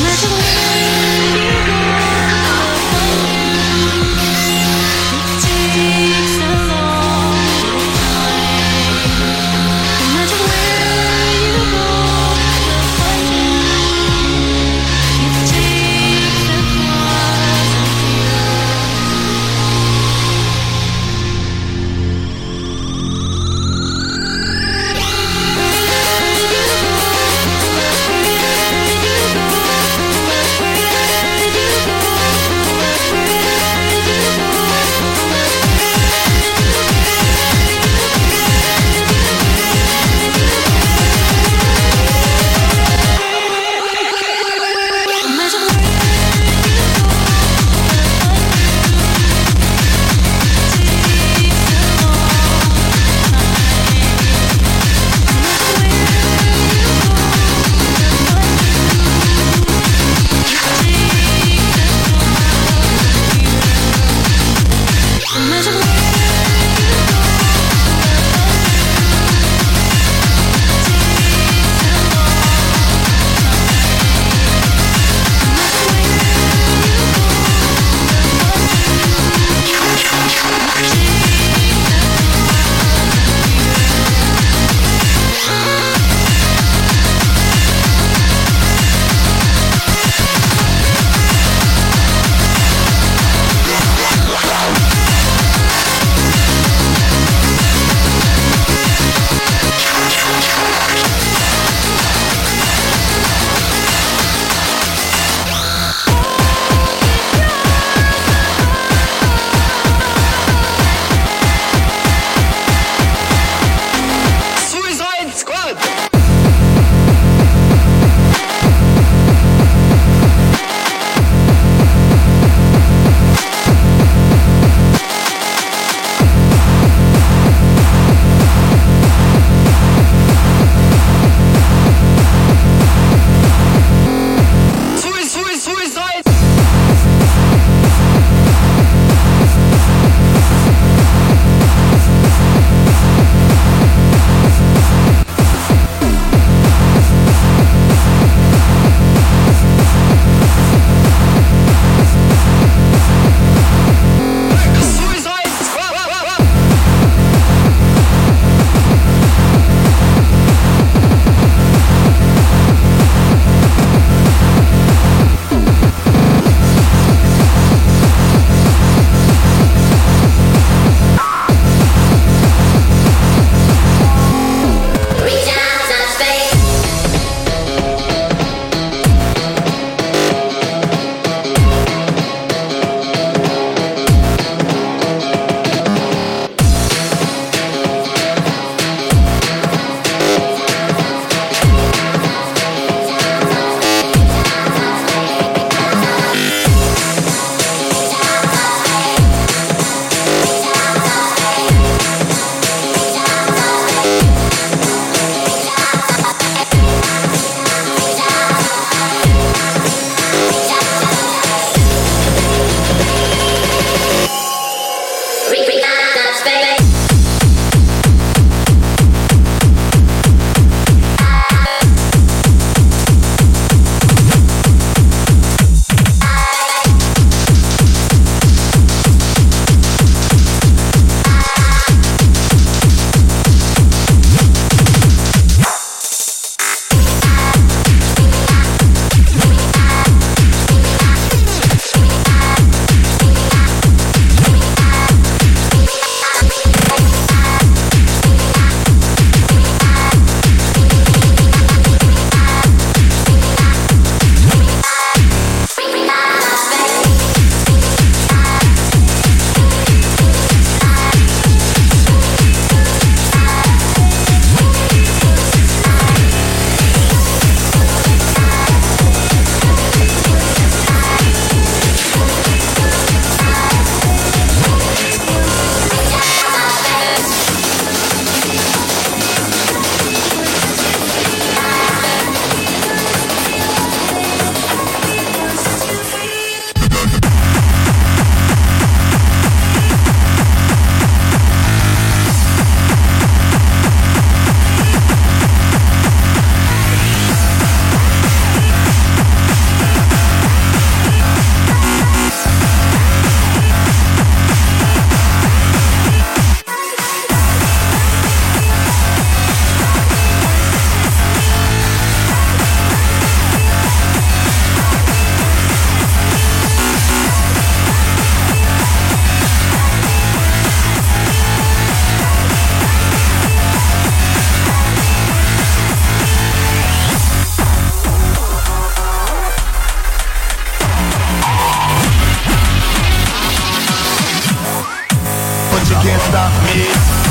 magic stop me.